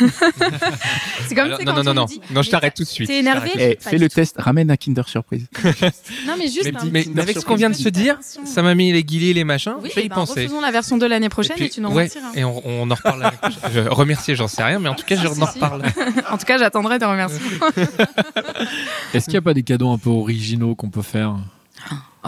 c'est comme Alors, non, quand non, on non, dit, non, je t'arrête tout de suite. T'es énervé. Eh, fais le test, ramène un Kinder Surprise. Non, mais juste. Mais, un mais petit- avec ce qu'on vient de se dire, ça m'a mis les guillis, les machins, Oui, je vais eh y ben, penser. refaisons la version de l'année prochaine et, puis, tu nous ouais, et on, on en reparle. prochaine. je remercier, j'en sais rien, mais en tout cas, je Ah, en si. reparle. En tout cas, j'attendrai tes remerciements. Est-ce qu'il n'y a pas des cadeaux un peu originaux qu'on peut faire?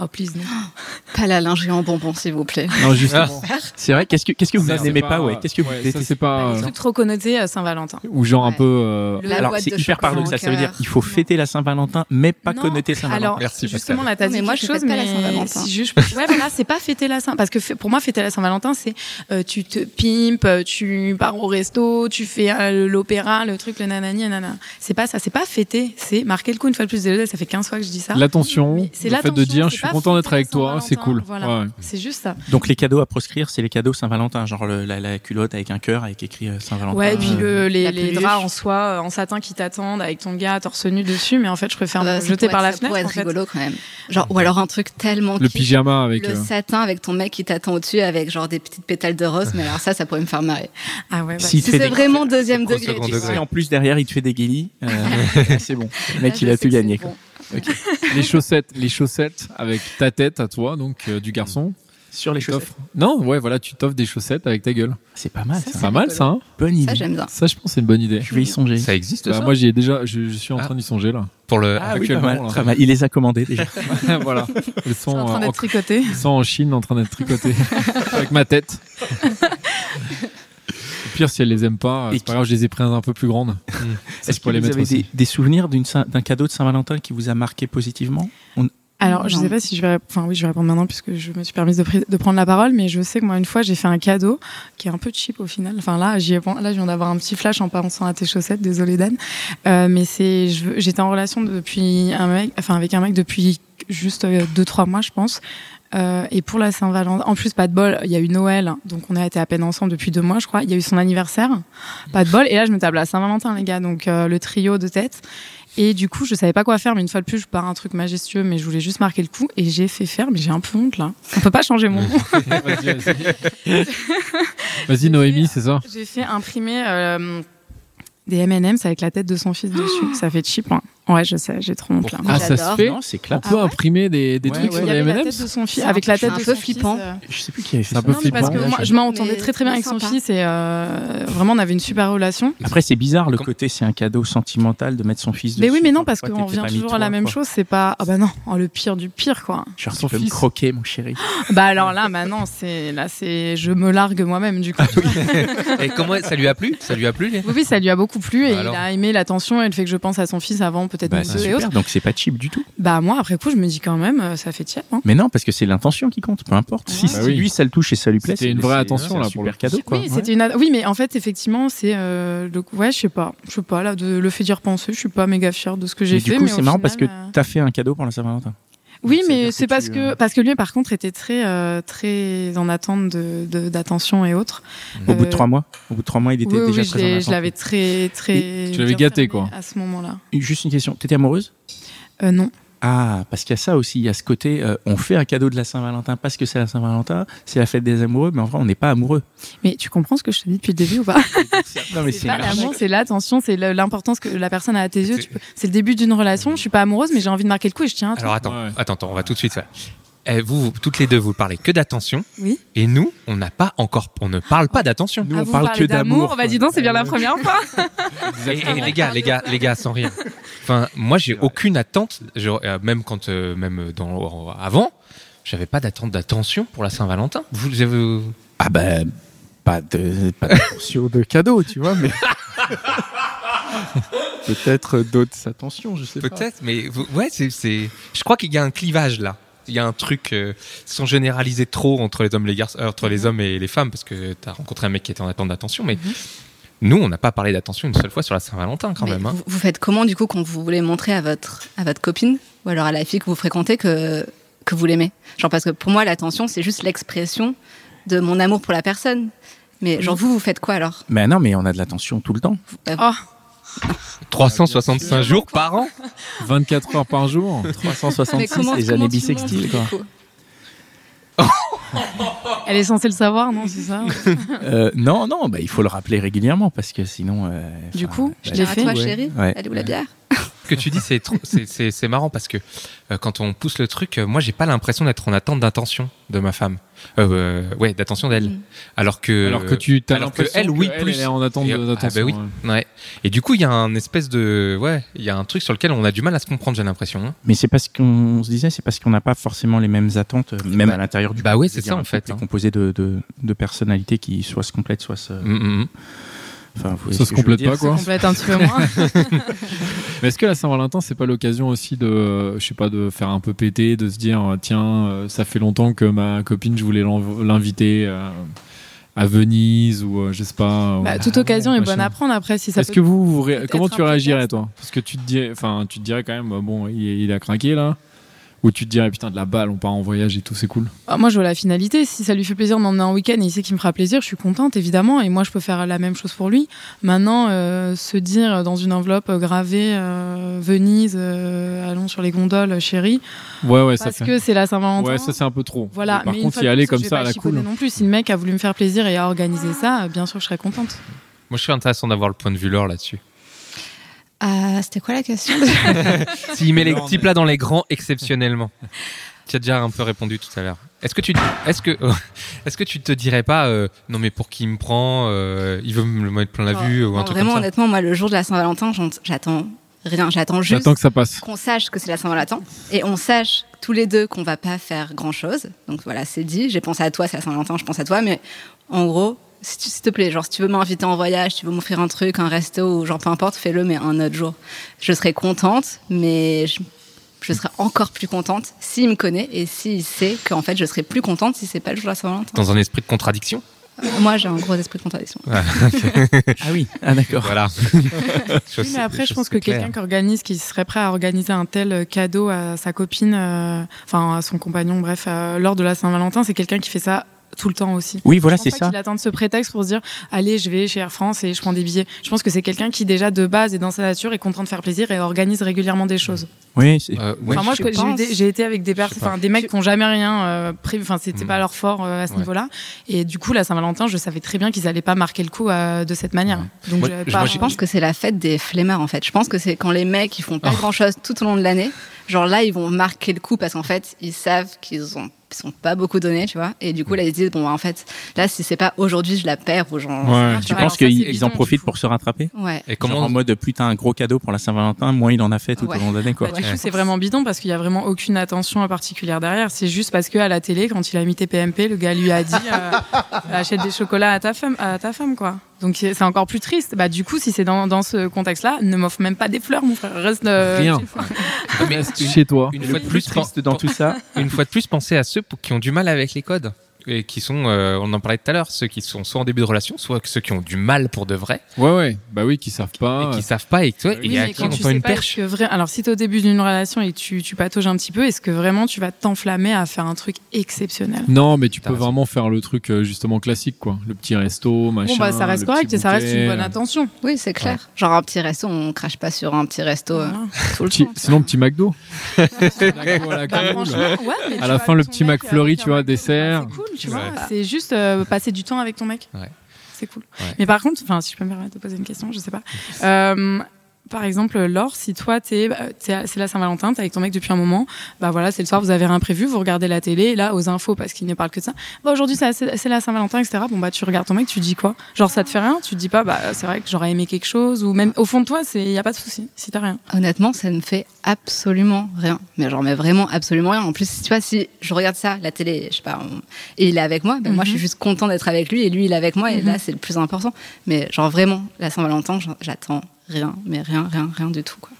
Oh, please, non. Pas la lingerie en bonbons, s'il vous plaît. Non, justement. C'est vrai, qu'est-ce que, qu'est-ce que vous n'aimez pas, ouais Qu'est-ce que vous détestez c'est pas. Un truc trop connoté à Saint-Valentin. Ou genre un peu. euh, La Alors, c'est hyper paradoxal. Ça veut dire qu'il faut fêter la Saint-Valentin, mais pas Non. connoter Saint-Valentin. Alors, Merci, justement, là, t'as dit mais moi, je chose, fête pas la mais Saint-Valentin. si juste, ouais, voilà, c'est pas fêter la Saint, parce que pour moi, fêter la Saint-Valentin, c'est euh, tu te pimpes, euh, tu pars au resto, tu fais euh, l'opéra, le truc, le nanani, nanana. C'est pas ça, c'est pas fêter, c'est marquer le coup une fois de plus. Désolé, ça fait 15 fois que je dis ça. L'attention, le c'est fait de l'attention, dire c'est je suis pas content d'être avec toi, c'est cool. Voilà, Ouais. c'est juste ça. Donc les cadeaux à proscrire, c'est les cadeaux Saint-Valentin, genre le- la, la culotte avec un cœur avec écrit euh, Saint-Valentin. Ouais, et puis le, les, draps en soie, euh, en satin qui t'attendent avec ton gars torse nu dessus, mais en fait, je préfère Euh, me ça jeter pourrait par la ça fenêtre. pourrait en être fait. rigolo quand même. Genre, ou alors un truc tellement Le pyjama avec. le euh, satin avec ton mec qui t'attend au-dessus avec genre des petites pétales de rose, mais alors ça, ça pourrait me faire marrer. Ah ouais, bah, Si- c'est vraiment deuxième degré. Si en plus derrière il te fait des guélis, euh, c'est bon. Le mec Là, il je a tout gagné. Les chaussettes, les chaussettes avec ta tête à toi, donc euh, du garçon. Sur les chaussettes. Non, ouais, voilà, tu t'offres des chaussettes avec ta gueule. C'est pas mal Ça, ça. C'est pas mal ça, hein Bonne Ça, idée. j'aime bien. Ça, je pense, que c'est une bonne idée. Je vais y songer. Ça existe, Bah, ça moi, j'y ai déjà, je, je suis en Ah. train d'y songer là. Pour le. Ah oui, pas actuellement, mal, là. très mal. Il les a commandés déjà. voilà. Ils c'est sont, en train en, d'être tricoté. ils sont en Chine en train d'être tricotés avec ma tête. Au pire, si elle les aime pas, c'est pas grave, je les ai prises un peu plus grandes. Est-ce je que les vous mettre avez aussi. des, des souvenirs d'un cadeau de Saint-Valentin qui vous a marqué positivement? On- Alors, je Non. sais pas si je vais, enfin oui, je vais répondre maintenant puisque je me suis permise de, prendre la parole, mais je sais que moi une fois j'ai fait un cadeau qui est un peu cheap au final. Enfin là, j'y ai, là je viens d'avoir un petit flash en pensant à tes chaussettes, désolé Dan. Euh, mais c'est, je j'étais en relation depuis un mec, enfin avec un mec depuis juste euh, deux trois mois je pense. Euh, et pour la Saint-Valentin, en plus pas de bol, il y a eu Noël, donc on a été à peine ensemble depuis deux mois je crois. Il y a eu son anniversaire, pas de bol. Et là je me table à Saint-Valentin les gars, donc euh, le trio de tête. Et du coup, je savais pas quoi faire, mais une fois de plus, je pars un truc majestueux, mais je voulais juste marquer le coup. Et j'ai fait faire, mais j'ai un peu honte là. On peut pas changer mon nom. Vas-y, vas-y. Vas-y, Noémie, c'est ça J'ai fait imprimer euh, des M&M's avec la tête de son fils dessus. Ça fait cheap. Hein. Ouais, je sais, j'ai trop honte là. Ah, ça se fait Non, c'est On clair. peut imprimer des, des Ouais, trucs ouais. sur y les avait la M&M's tête de son fils, C'est avec un la peu- tête de son flippant. fils, euh. Je sais plus qui avait fait C'est un ça. peu Non, mais parce flippant. que moi, je m'entendais Mais très très bien avec son sympa. fils et euh, vraiment on avait une super relation. Après, c'est bizarre le Comme- côté, c'est un cadeau sentimental de mettre son fils Mais dessus. oui, mais non, parce qu'on revient toujours à la même chose. C'est pas, ah bah non, oh, le pire du pire quoi. Genre, Son fils. croquer, mon chéri. bah alors là, bah non, c'est là, c'est, je me largue moi-même du coup. Et comment ça lui a plu? Ça lui a plu Oui, ça lui a beaucoup plu et Bah il a aimé l'attention et le fait que je pense à son fils avant, peut-être Bah, deux et autres. Donc, c'est pas cheap du tout. Bah moi, après coup, je me dis quand même, euh, ça fait tiep. Hein. Mais non, parce que c'est l'intention qui compte, peu importe. Si, Ouais. si Bah oui. lui, ça le touche et ça lui plaît. C'était c'est- une vraie attention, là, pour le cadeau, quoi. Oui, Ouais. c'était une. ad- Oui, mais en fait, effectivement, c'est euh, le. Ouais, je sais pas, je sais pas là, de le fait d'y repenser. Je suis pas méga fière de ce que j'ai fait. du coup, mais c'est marrant parce que euh, t'as fait un cadeau pour la Saint-Valentin. Oui, mais c'est parce tu, que euh, parce que lui, par contre, était très euh, très en attente de d'attention et autres. Au bout de Euh, trois mois. Au bout de trois mois, il était oui, déjà oui, très en l'ai- attente. je l'avais très très. tu l'avais gâté, quoi. À ce moment-là. Juste une question. T'étais amoureuse? Euh, non. Ah, parce qu'il y a ça aussi. Il y a ce côté, euh, on fait un cadeau de la Saint-Valentin parce que c'est la Saint-Valentin, c'est la fête des amoureux, mais en vrai, on n'est pas amoureux. Mais tu comprends ce que je te dis depuis le début ou pas? Non, mais C'est l'amour, c'est l'attention, c'est l'importance que la personne a à tes yeux. C'est- peux- le début d'une relation. Je suis pas amoureuse, mais j'ai envie de marquer le coup et je tiens à toi. Alors attends, Ouais. attends, attends, on va tout de suite faire. Eh, vous, vous, toutes les deux, vous parlez que d'attention. Oui. Et nous, on n'a pas encore, on ne parle pas d'attention. Nous, Ah, on vous parle que d'amour. Bah dis donc, c'est bien la première fois. Et, et les gars, les gars, les gars, sans rire. Enfin, moi, j'ai aucune attente. Je- euh, même quand, euh, même dans avant, j'avais pas d'attente d'attention pour la Saint-Valentin. Vous avez Ah ben, pas de, pas d'attention de cadeau, tu vois, mais peut-être d'autres attentions, je sais pas. peut-être, mais vous- ouais, c'est, c'est. Je crois qu'il y a un clivage là. Il y a un truc euh, sans généraliser trop entre les hommes, les garçons, euh, entre les hommes et les femmes, parce que t'as rencontré un mec qui était en attente d'attention, mais nous, on n'a pas parlé d'attention une seule fois sur la Saint-Valentin quand Mais même. hein. vous, vous faites comment du coup quand vous voulez montrer à votre à votre copine ou alors à la fille que vous fréquentez que que vous l'aimez? Genre parce que pour moi l'attention c'est juste l'expression de mon amour pour la personne. Mais genre vous vous faites quoi alors? Mais non, mais on a de l'attention tout le temps. Oh, 365 jours par an 24 heures par jour. 366 comment- les années quoi. coup Elle est censée le savoir, non C'est ça Euh, non, non, bah, il faut le rappeler régulièrement parce que sinon. euh, Du coup, bah, je l'ai à fait, toi, ouais. chérie. Ouais. Elle est où la bière? Que tu dis, c'est trop- c'est- c'est c'est marrant parce que euh, quand on pousse le truc, euh, moi, j'ai pas l'impression d'être en attente d'attention de ma femme. Euh, euh, ouais, d'attention d'elle. Mm. Alors que. Alors que tu as alors que l'impression elle, oui, plus. elle est en attente de- ah, d'attention. bah oui. ouais. Ouais. Et du coup, il y a un espèce de. Ouais, il y a un truc sur lequel on a du mal à se comprendre, j'ai l'impression. hein. Mais c'est parce qu'on se disait, c'est parce qu'on n'a pas forcément les mêmes attentes, même Bah, à l'intérieur du bah veux c'est ça, en fait, hein. composé de, de, de personnalités qui soit se complètent, soit se. Mm, mm. Enfin, Ça se complète pas, Ça quoi. complète un petit peu moins. Mais est-ce que la Saint-Valentin, c'est pas l'occasion aussi de, je sais pas, de faire un peu péter, de se dire, euh, tiens, euh, ça fait longtemps que ma copine, je voulais l'inviter euh, à Venise ou euh, je sais pas. Bah, ou- toute occasion est bonne à prendre après si ça Est-ce peut que vous, vous ré- peut-être comment tu réagirais toi? Parce que tu te dirais, enfin, tu te dirais quand même, euh, bon, il, il a craqué là, ou tu te dirais putain de la balle, on part en voyage et tout, c'est cool. Ah, moi, je vois la finalité. Si ça lui fait plaisir de m'emmener en week-end et il sait qu'il me fera plaisir, je suis contente, évidemment. Et moi, je peux faire la même chose pour lui. Maintenant, euh, se dire dans une enveloppe gravée euh, Venise, euh, allons sur les gondoles, chérie, Ouais, ouais, ça parce fait. que c'est la Saint-Valentin. Ouais, ça c'est un peu trop. Voilà, Mais par mais contre, y aller comme ça pas à la cool. non plus. Si le mec a voulu me faire plaisir et a organisé ça, bien sûr, je serais contente. Moi, je suis intéressant d'avoir le point de vue Laure là-dessus. Ah, C'était quoi la question S'il met les petits plats dans les grands exceptionnellement. Tu as déjà un peu répondu tout à l'heure. Est-ce que tu, est-ce que, est-ce que tu te dirais pas, euh, non mais pour qui il me prend, euh, il veut me le mettre plein la vue ou un Non, truc Vraiment, comme ça. honnêtement, moi, le jour de la Saint-Valentin, j'attends rien. J'attends juste que ça passe. qu'on sache que c'est la Saint-Valentin et on sache tous les deux qu'on va pas faire grand chose. Donc voilà, c'est dit. J'ai pensé à toi, c'est la Saint-Valentin, je pense à toi. Mais en gros, s'il te plaît, genre si tu veux m'inviter en voyage, tu veux m'offrir un truc, un resto ou genre peu importe, fais-le, mais un autre jour. Je serai contente, mais je, je serai encore plus contente s'il me connaît et s'il sait qu'en fait je serai plus contente si c'est pas le jour de la Saint-Valentin. Dans un esprit de contradiction? Moi, j'ai un gros esprit de contradiction. Ah oui, ah d'accord. Voilà. Oui, mais après, je pense que quelqu'un qui organise, qui serait prêt à organiser un tel cadeau à sa copine, euh, enfin à son compagnon, bref, euh, lors de la Saint-Valentin, c'est quelqu'un qui fait ça tout le temps aussi. Oui, voilà, c'est ça. qu'il attende ce prétexte pour se dire allez je vais chez Air France et je prends des billets. Je pense que c'est quelqu'un qui déjà de base est dans sa nature, est content de faire plaisir et organise régulièrement des choses. Oui, c'est- Euh, ouais, enfin moi j'ai été avec des enfin mecs qui ont jamais rien euh, prévu, enfin c'était Mm. pas leur fort euh, à ce Ouais. niveau-là. Et du coup la Saint-Valentin, je savais très bien qu'ils allaient pas marquer le coup euh, de cette manière. Donc Moi, je- pas- moi, Je pense que c'est la fête des flemmards en fait. Je pense que c'est quand les mecs ils font pas grand chose tout au long de l'année. Genre là ils vont marquer le coup parce qu'en fait ils savent qu'ils ont sont pas beaucoup donnés, tu vois. Et du coup là ils se disent bon bah, en fait là si c'est pas aujourd'hui je la perds ou genre. Ouais. Tu penses qu'ils en profitent pour se rattraper Ouais. Et Comment en mode plus t'as un gros cadeau pour la Saint-Valentin, moins il en a fait tout Ouais. au long de l'année quoi. Bah, du coup, c'est vraiment bidon parce qu'il y a vraiment aucune attention particulière derrière. C'est juste parce que à la télé, quand il a mis tes PMP, le gars lui a dit euh, achète des chocolats à ta femme, à ta femme quoi. Donc c'est encore plus triste. Bah du coup, si c'est dans, dans ce contexte-là, ne m'offre même pas des fleurs, mon frère. Reste euh, Rien. chez toi. Reste chez toi. une fois de plus triste dans tout ça, une fois de plus, pensez à ceux qui ont du mal avec les codes et qui sont, euh, on en parlait tout à l'heure, ceux qui sont soit en début de relation, soit ceux qui ont du mal pour de vrai Ouais, ouais. Bah oui, qui savent pas. et qui savent pas et, Oui, à mais qui on sais une perche. que vrai... Alors, si tu es au début d'une relation et tu, tu patauges un petit peu, est-ce que vraiment tu vas t'enflammer à faire un truc exceptionnel? Non, mais tu peux raison. vraiment faire le truc euh, justement classique, quoi. Le petit resto, machin. Bon, bah, ça reste correct et ça reste une bonne attention. Oui c'est clair. Genre un petit resto on crache pas sur un petit resto euh, Voilà. tout le Petit- temps. tu sinon, petit McDo. McDo à la Bah, À la fin, le petit McFlurry, tu vois, dessert. Tu vois. C'est juste euh, passer du temps avec ton mec. Ouais. C'est cool. Ouais. Mais par contre, enfin, si je peux me permettre de poser une question, je sais pas. Euh, par exemple, Laure, si toi, t'es, bah, t'es- c'est la Saint-Valentin, t'es avec ton mec depuis un moment, bah voilà, c'est le soir, vous avez rien prévu, vous regardez la télé, là, aux infos, parce qu'il ne parle que de ça, bah aujourd'hui, c'est la, Saint-Valentin, etc. Bon, bah tu regardes ton mec, tu dis quoi? Genre, ça te fait rien? Tu te dis pas, bah c'est vrai que j'aurais aimé quelque chose, ou même au fond de toi, il y a pas de souci, si t'as rien. Honnêtement, ça ne fait absolument rien. Mais genre, mais vraiment absolument rien. En plus, tu vois, si je regarde ça, la télé, je sais pas, on- et il est avec moi, ben moi, je suis Mhm. juste content d'être avec lui et lui, il est avec moi. Et Mhm. là, c'est le plus important. Mais genre, vraiment, la Saint-Valentin, j'attends rien, mais rien, rien, rien du tout, quoi.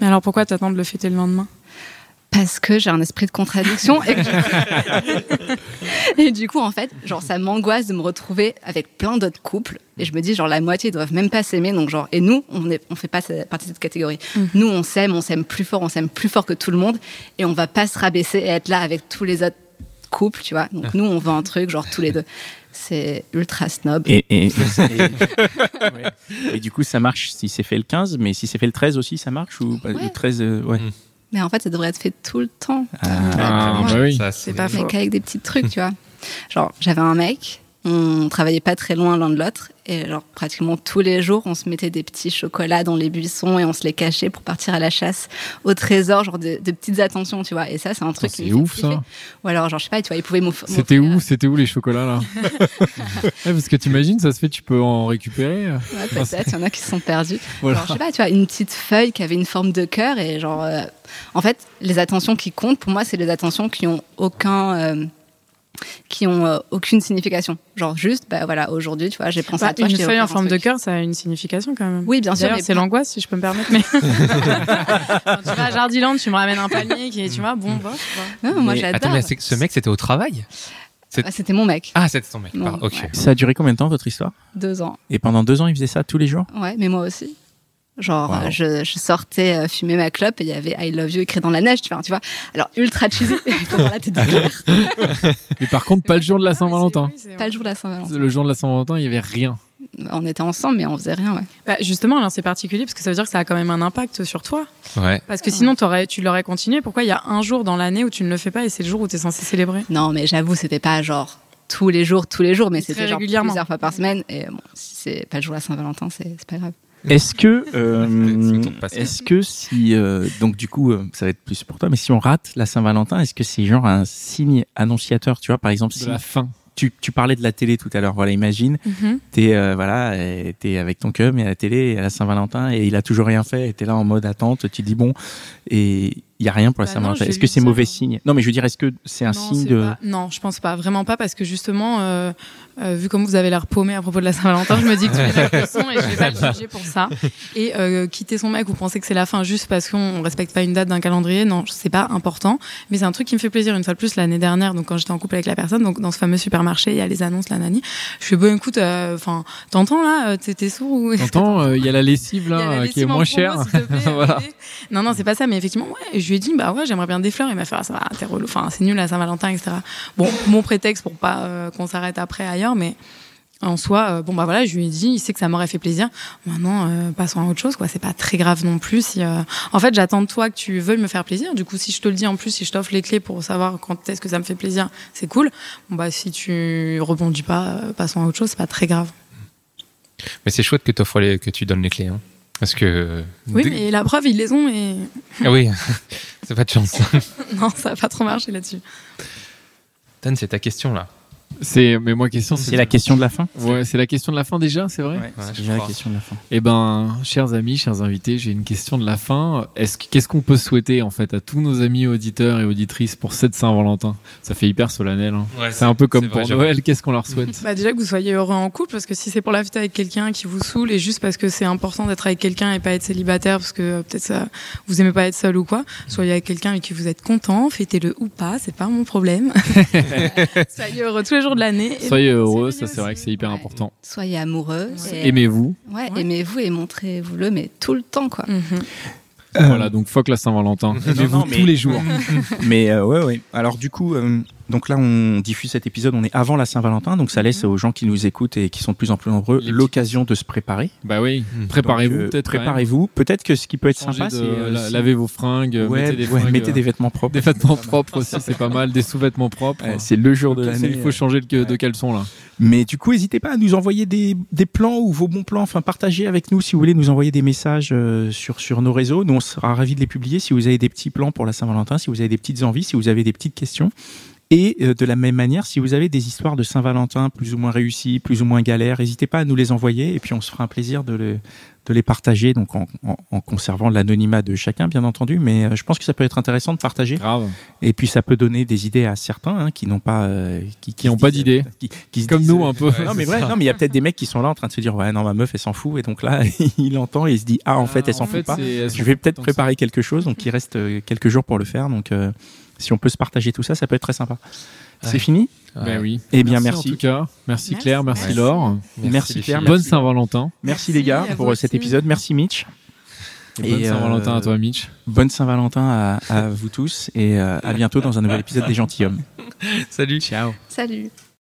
Mais alors pourquoi t'attends de le fêter le lendemain? Parce que j'ai un esprit de contradiction et, que je- et du coup, en fait, genre, ça m'angoisse de me retrouver avec plein d'autres couples. Et je me dis, genre, la moitié ils doivent même pas s'aimer. Donc, genre, et nous, on est, on fait pas partie de cette catégorie. Mhm. Nous, on s'aime, on s'aime plus fort, on s'aime plus fort que tout le monde. Et on va pas se rabaisser et être là avec tous les autres couples, tu vois. Donc, nous, on veut un truc, genre, tous les deux. C'est ultra snob. Et, et, et, ouais. et du coup, ça marche si c'est fait le 15, mais si c'est fait le 13 aussi, ça marche ou Ouais. le 13 euh, ouais. Mm. Mais en fait, ça devrait être fait tout le temps. Ah, Ouais. bah oui. Ça, C'est pas faux. qu'avec des petits trucs, tu vois. Genre, j'avais un mec, on travaillait pas très loin l'un de l'autre, et genre, pratiquement tous les jours, on se mettait des petits chocolats dans les buissons et on se les cachait pour partir à la chasse au trésor, genre de, de petites attentions, tu vois. Et ça, c'est un truc c'est ouf, ça. Ou alors, genre, je sais pas, tu vois, il pouvait m'offrir. C'était où C'était où les chocolats là? Ouais, Parce que t'imagines, ça se fait, tu peux en récupérer. Ouais, peut-être, il y en a qui se sont perdus. Voilà. Genre, je sais pas, tu vois, une petite feuille qui avait une forme de cœur et genre. euh, en fait, les attentions qui comptent, pour moi, c'est les attentions qui ont aucun. euh, qui ont euh, aucune signification. Genre juste, bah voilà, aujourd'hui, tu vois, j'ai pensé Bah, à toi. je une feuille en forme de cœur, ça a une signification quand même. Oui, bien sûr. C'est l'angoisse, si je peux me permettre. Mais Quand tu vas à Jardiland, tu me ramènes un panier qui est, tu vois, bon, quoi. Non, moi, j'adore. Attends, mais ce mec, c'était au travail Ah, C'était mon mec, Ah, c'était ton mec. Pardon, ok. ouais. Ça a duré combien de temps votre histoire? Deux ans. Et pendant deux ans, il faisait ça tous les jours? Ouais, mais moi aussi. Genre, Wow. je, je sortais euh, fumer ma clope et il y avait I love you écrit dans la neige, tu vois. Tu vois Alors, ultra cheesy. Mais par contre, pas le jour de la Saint-Valentin. Pas le jour de la Saint-Valentin. Le jour de la Saint-Valentin, il y avait rien. On était ensemble, mais on faisait rien, ouais. Bah, justement, alors c'est particulier parce que ça veut dire que ça a quand même un impact sur toi. Ouais. Parce que sinon, t'aurais- tu l'aurais continué. Pourquoi il y a un jour dans l'année où tu ne le fais pas et c'est le jour où tu es censé célébrer? Non, mais j'avoue, c'était pas genre tous les jours, tous les jours, mais c'était genre régulièrement. plusieurs fois par semaine. Et bon, si c'est pas le jour de la Saint-Valentin, c'est c'est pas grave. Est-ce que, euh, est-ce que si, euh, donc du coup, euh, ça va être plus pour toi, mais si on rate la Saint-Valentin, est-ce que c'est genre un signe annonciateur, tu vois, par exemple, De si la fin. tu, tu parlais de la télé tout à l'heure, voilà, imagine, t'es euh, voilà, t'es avec ton cum et à la télé à la Saint-Valentin et il a toujours rien fait, et t'es là en mode attente, tu te dis bon, et il y a rien pour la Bah Saint-Valentin. Est-ce que c'est mauvais signe? Non, mais je veux dire, est-ce que c'est un Non, signe de pas- Non, je pense pas, vraiment pas, parce que justement, euh, euh, vu comme vous avez l'air paumé à propos de la Saint-Valentin, je me dis que tu es la leçon et je vais pas le juger pour ça. Et euh, quitter son mec ou penser que c'est la fin juste parce qu'on respecte pas une date d'un calendrier, non, c'est pas important. Mais c'est un truc qui me fait plaisir. Une fois de plus, l'année dernière, donc quand j'étais en couple avec la personne, donc dans ce fameux supermarché, il y a les annonces, la nani. Je fais bon, écoute, enfin, t'entends là, t'es sourd ou T'entends, euh, il y a la lessive la là, qui est moins chère. Voilà. Non, non, c'est pas ça, mais effectivement, ouais, je lui dit, bah ouais, j'aimerais bien des fleurs. Il m'a fait, ah, ça va, c'est nul la Saint-Valentin, etc. Bon, mon prétexte pour pas euh, qu'on s'arrête après ailleurs, mais en soi, euh, bon, bah voilà, je lui ai dit, il sait que ça m'aurait fait plaisir. Maintenant, euh, passons à autre chose, quoi. C'est pas très grave non plus. Si, En fait, j'attends de toi que tu veuilles me faire plaisir. Du coup, si je te le dis en plus, si je t'offre les clés pour savoir quand est-ce que ça me fait plaisir, c'est cool. Bon, bah, si tu rebondis pas, passons à autre chose, c'est pas très grave. Mais c'est chouette que, t'offres les, que tu donnes les clés. Hein. Parce que. Oui, mais la preuve, ils les ont et Ah oui, c'est pas de chance. non, ça a pas trop marché là-dessus. Dan, c'est ta question là. C'est, mais moi, question, c'est la question de la fin Ouais, c'est la question de la fin déjà, c'est vrai. Ouais, Ouais, c'est déjà la question de la fin. Eh ben, chers amis, chers invités, j'ai une question de la fin. Est-ce que- qu'est-ce qu'on peut souhaiter en fait à tous nos amis auditeurs et auditrices pour cette Saint-Valentin? Ça fait hyper solennel. hein. Ouais, c'est un peu comme vrai, pour. Noël. Qu'est-ce qu'on leur souhaite? Bah déjà que vous soyez heureux en couple, parce que si c'est pour la fête avec quelqu'un qui vous saoule et juste parce que c'est important d'être avec quelqu'un et pas être célibataire parce que euh, peut-être ça vous aimez pas être seul ou quoi, soyez avec quelqu'un avec qui vous êtes content, fêtez-le ou pas, c'est pas mon problème. soyez heureux tous les jours de l'année. Soyez donc, heureux, ça c'est vrai que c'est hyper Ouais. important. Soyez amoureux. Ouais. et- Aimez-vous. Ouais, Ouais. aimez-vous et montrez-vous-le, mais tout le temps, quoi. Mhm. Voilà, donc fuck la Saint-Valentin. Aimez-vous mais- tous les jours. Mais euh, ouais, ouais. Alors du coup, euh, donc là, on diffuse cet épisode, on est avant la Saint-Valentin, donc ça laisse aux gens qui nous écoutent et qui sont de plus en plus nombreux l'occasion de se préparer. bah oui. Mm. Préparez-vous euh, peut-être. Préparez-vous. Peut-être que ce qui peut être sympa, c'est euh, la- si- lavez vos fringues, ouais, mettez des ouais, fringues, mettez euh, des vêtements propres. des vêtements propres aussi, c'est pas mal, des sous-vêtements propres. Ouais, c'est le jour de l'année. Il faut changer le que- de caleçon là. Mais du coup, n'hésitez pas à nous envoyer des, des plans ou vos bons plans. Enfin, partagez avec nous si vous voulez nous envoyer des messages euh, sur, sur nos réseaux. Nous, on sera ravis de les publier si vous avez des petits plans pour la Saint-Valentin, si vous avez des petites envies, si vous avez des petites questions. Et euh, de la même manière, si vous avez des histoires de Saint-Valentin plus ou moins réussies, plus ou moins galères, n'hésitez pas à nous les envoyer et puis on se fera un plaisir de, le- de les partager, donc en, en- en conservant l'anonymat de chacun, bien entendu. Mais euh, je pense que ça peut être intéressant de partager. Grave. Et puis ça peut donner des idées à certains hein, qui n'ont pas, euh, qui, Qui ont se pas d'idées. qui, qui Comme disent, nous euh, un peu. Ouais, non mais vrai, non mais il y a peut-être des mecs qui sont là en train de se dire ouais non ma meuf elle s'en fout et donc là il entend et il se dit ah en fait elle s'en en fout pas. Je vais peut-être préparer quelque chose donc il reste euh, quelques jours pour le faire donc euh, si on peut se partager tout ça ça peut être très sympa. C'est Ouais. fini Ben oui. Eh bien, En merci. tout cas, merci, Merci. Claire, merci Merci. Laure. Merci, Claire. Bonne Saint-Valentin. Merci les gars pour euh, cet épisode. Merci Mitch. Et bonne Et, Saint-Valentin euh, à toi, Mitch. Bonne Saint-Valentin à, à vous tous et euh, à bientôt dans un nouvel épisode des gentilshommes. Salut. Ciao. Salut.